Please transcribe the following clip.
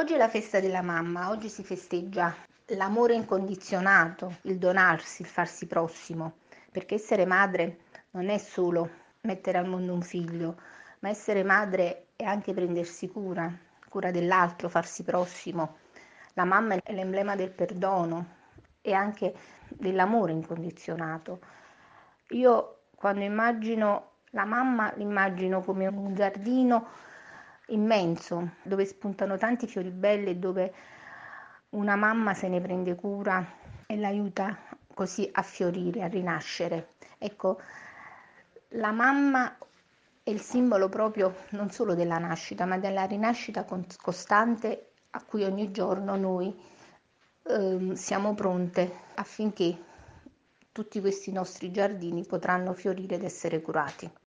Oggi è la festa della mamma, oggi si festeggia l'amore incondizionato, il donarsi, il farsi prossimo, perché essere madre non è solo mettere al mondo un figlio, ma essere madre è anche prendersi cura, cura dell'altro, farsi prossimo. La mamma è l'emblema del perdono e anche dell'amore incondizionato. Io quando immagino la mamma l'immagino come un giardino immenso dove spuntano tanti fiori belli e dove una mamma se ne prende cura e l'aiuta così a fiorire, a rinascere. Ecco, la mamma è il simbolo proprio non solo della nascita, ma della rinascita costante a cui ogni giorno noi eh, siamo pronte affinché tutti questi nostri giardini potranno fiorire ed essere curati.